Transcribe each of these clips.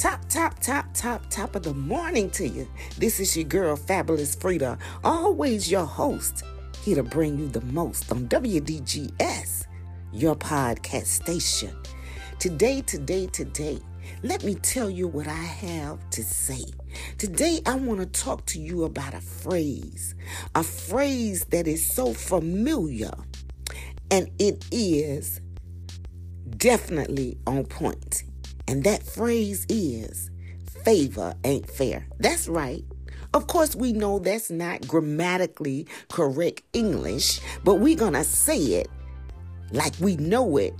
Top, top, top, top, top of the morning to you. This is your girl, Fabulous Freda, always your host, here to bring you the most on WDGS, your podcast station. Today, today, today, let me tell you what I have to say. Today, I want to talk to you about a phrase, a phrase that is so familiar, and it is definitely on point. And that phrase is favor ain't fair. That's right. Of course, we know that's not grammatically correct English, but we're going to say it like we know it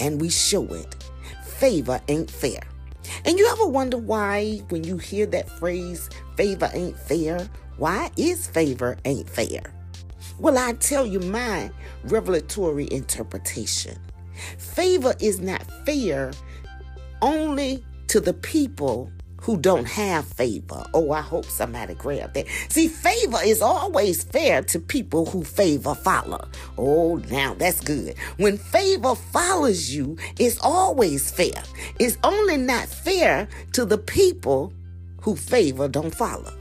and we show it. Favor ain't fair. And you ever wonder why, when you hear that phrase, favor ain't fair, why is favor ain't fair? Well, I tell you my revelatory interpretation. Favor is not fair only to the people who don't have favor. Oh, I hope somebody grabbed that. See, favor is always fair to people who favor follow. Oh, now that's good. When favor follows you, it's always fair. It's only not fair to the people who favor don't follow.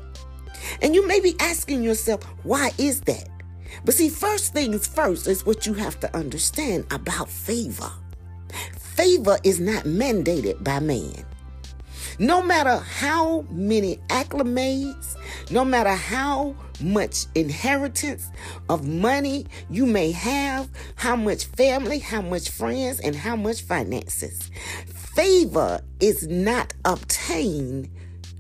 And you may be asking yourself, why is that? But see, first things first is what you have to understand about favor favor is not mandated by man. No matter how many acclimates, no matter how much inheritance of money you may have, how much family, how much friends, and how much finances, favor is not obtained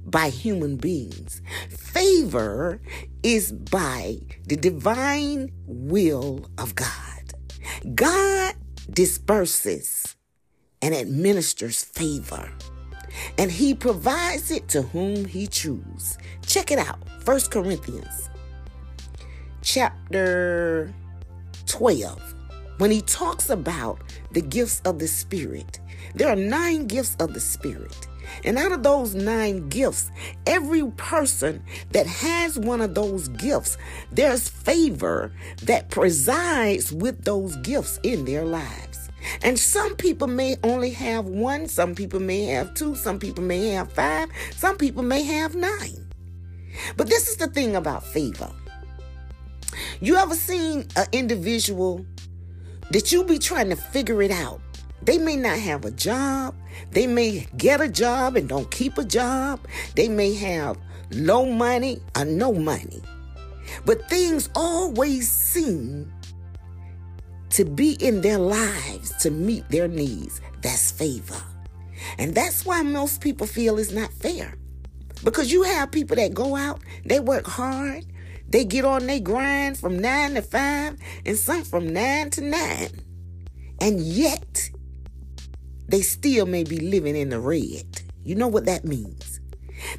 by human beings. Favor is by the divine will of God. God disperses and administers favor. And he provides it to whom he chooses. Check it out. First Corinthians chapter 12. When he talks about the gifts of the Spirit, there are nine gifts of the Spirit. And out of those nine gifts, every person that has one of those gifts, there's favor that presides with those gifts in their lives. And some people may only have one, some people may have two, some people may have five, some people may have nine. But this is the thing about favor. You ever seen an individual that you be trying to figure it out? They may not have a job. They may get a job and don't keep a job. They may have low money or no money. But things always seem to be in their lives to meet their needs. That's favor. And that's why most people feel it's not fair. Because you have people that go out, they work hard, they get on their grind from nine to five, and some from nine to nine. And yet, they still may be living in the red. You know what that means?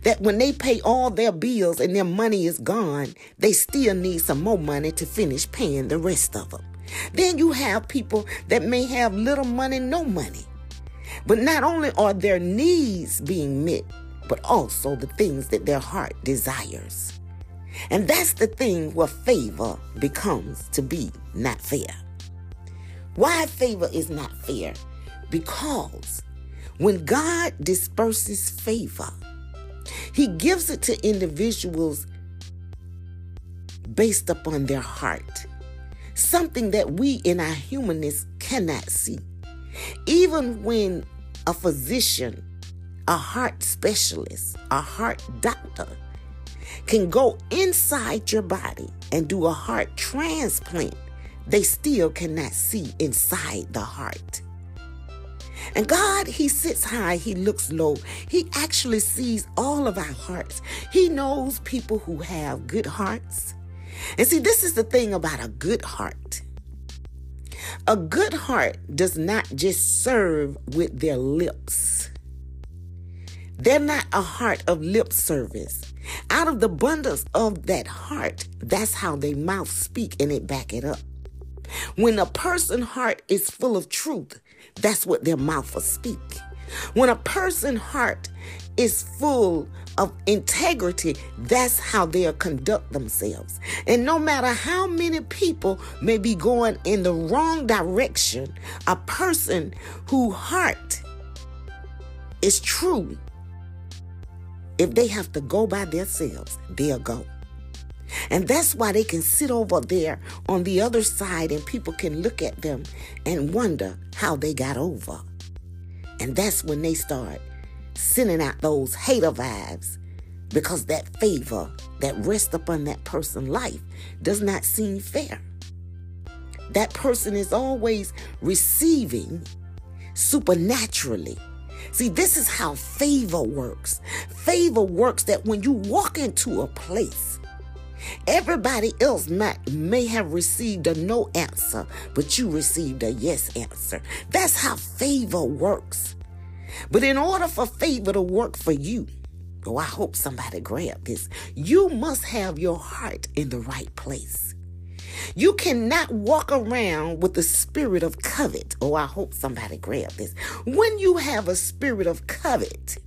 That when they pay all their bills and their money is gone, they still need some more money to finish paying the rest of them. Then you have people that may have little money, no money. But not only are their needs being met, but also the things that their heart desires. And that's the thing where favor becomes to be not fair. Why favor is not fair? Because when God disperses favor, He gives it to individuals based upon their heart something that we in our humanness cannot see. Even when a physician, a heart specialist, a heart doctor can go inside your body and do a heart transplant, they still cannot see inside the heart. And God, He sits high, He looks low. He actually sees all of our hearts. He knows people who have good hearts and see, this is the thing about a good heart. A good heart does not just serve with their lips. They're not a heart of lip service. Out of the abundance of that heart, that's how they mouth speak and it back it up. When a person's heart is full of truth, that's what their mouth will speak. When a person's heart is full of integrity, that's how they'll conduct themselves. And no matter how many people may be going in the wrong direction, a person whose heart is true if they have to go by themselves, they'll go. And that's why they can sit over there on the other side and people can look at them and wonder how they got over. And that's when they start sending out those hater vibes because that favor that rests upon that person's life does not seem fair. That person is always receiving supernaturally. See, this is how favor works. Favor works that when you walk into a place, everybody else might, may have received a no answer, but you received a yes answer. That's how favor works. But in order for favor to work for you, oh, I hope somebody grabbed this, you must have your heart in the right place. You cannot walk around with the spirit of covet. Oh, I hope somebody grabbed this. When you have a spirit of covet,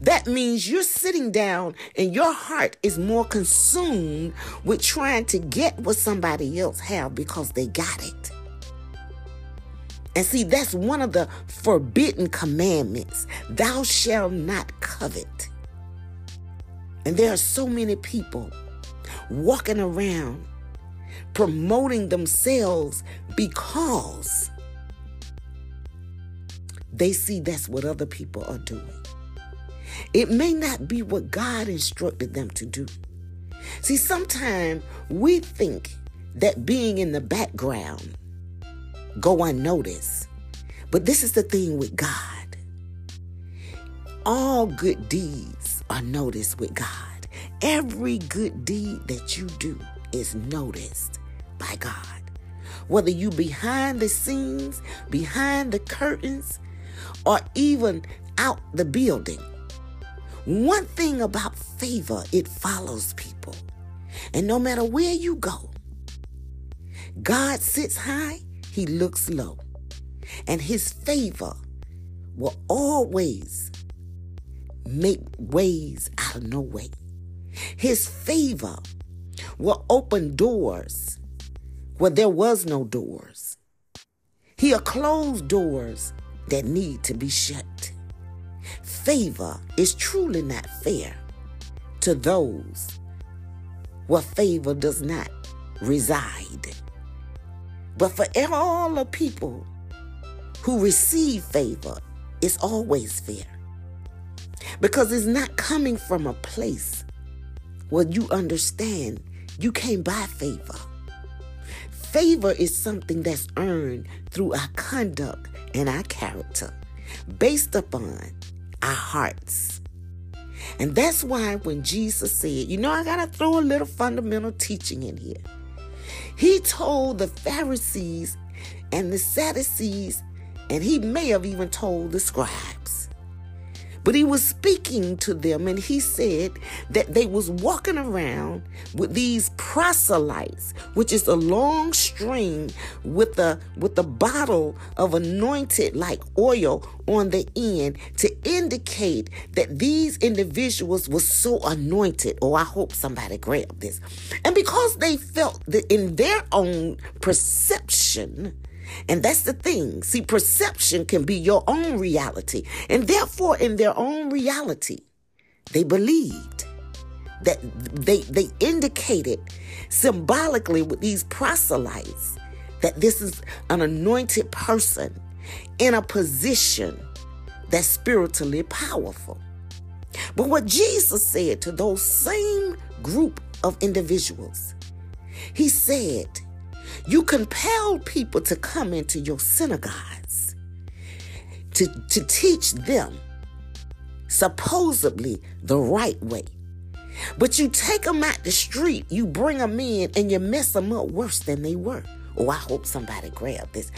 that means you're sitting down and your heart is more consumed with trying to get what somebody else have because they got it. And see, that's one of the forbidden commandments. Thou shalt not covet. And there are so many people walking around promoting themselves because they see that's what other people are doing. It may not be what God instructed them to do. See, sometimes we think that being in the background go unnoticed. But this is the thing with God. All good deeds are noticed with God. Every good deed that you do is noticed by God. Whether you behind the scenes, behind the curtains, or even out the building. One thing about favor, it follows people. And no matter where you go, God sits high, he looks low. And his favor will always make ways out of no way. His favor will open doors where there was no doors. He'll close doors that need to be shut. Favor is truly not fair to those where favor does not reside. But for all the people who receive favor, it's always fair. Because it's not coming from a place where you understand you can't buy favor. Favor is something that's earned through our conduct and our character, based upon our hearts. And that's why when Jesus said, you know, I got to throw a little fundamental teaching in here. He told the Pharisees and the Sadducees, and he may have even told the scribes but he was speaking to them and he said that they was walking around with these proselytes, which is a long string with a with a bottle of anointed like oil on the end to indicate that these individuals were so anointed. Oh, I hope somebody grabbed this. And because they felt that in their own perception, and that's the thing. See, perception can be your own reality. And therefore, in their own reality, they believed that they, they indicated symbolically with these proselytes that this is an anointed person in a position that's spiritually powerful. But what Jesus said to those same group of individuals, he said, you compelled people to come into your synagogues to, to teach them supposedly the right way. But you take them out the street, you bring them in, and you mess them up worse than they were. Oh, I hope somebody grabbed this.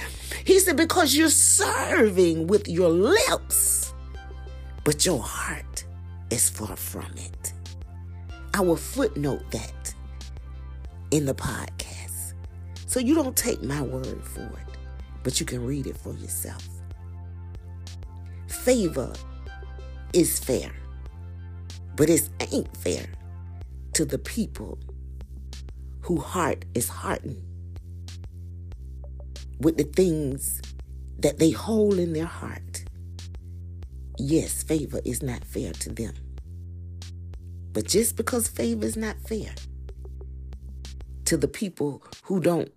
He said, because you're serving with your lips, but your heart is far from it. I will footnote that in the podcast. So you don't take my word for it, but you can read it for yourself. Favor is fair, but it ain't fair to the people whose heart is hardened with the things that they hold in their heart. Yes, favor is not fair to them. But just because favor is not fair to the people who don't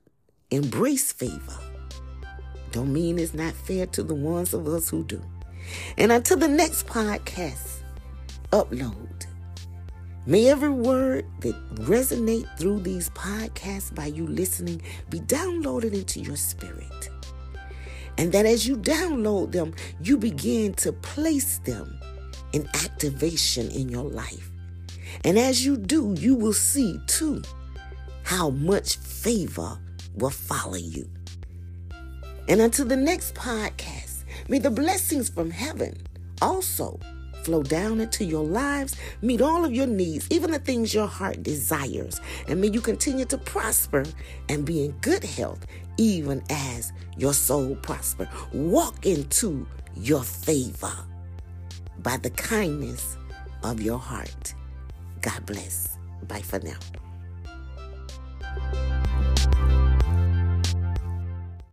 embrace favor, don't mean it's not fair to the ones of us who do. And until the next podcast upload, may every word that resonate through these podcasts by you listening be downloaded into your spirit. And that as you download them, you begin to place them in activation in your life. And as you do, you will see too how much favor will follow you. And until the next podcast, may the blessings from heaven also flow down into your lives, meet all of your needs, even the things your heart desires. And may you continue to prosper and be in good health, even as your soul prosper. Walk into your favor by the kindness of your heart. God bless. Bye for now.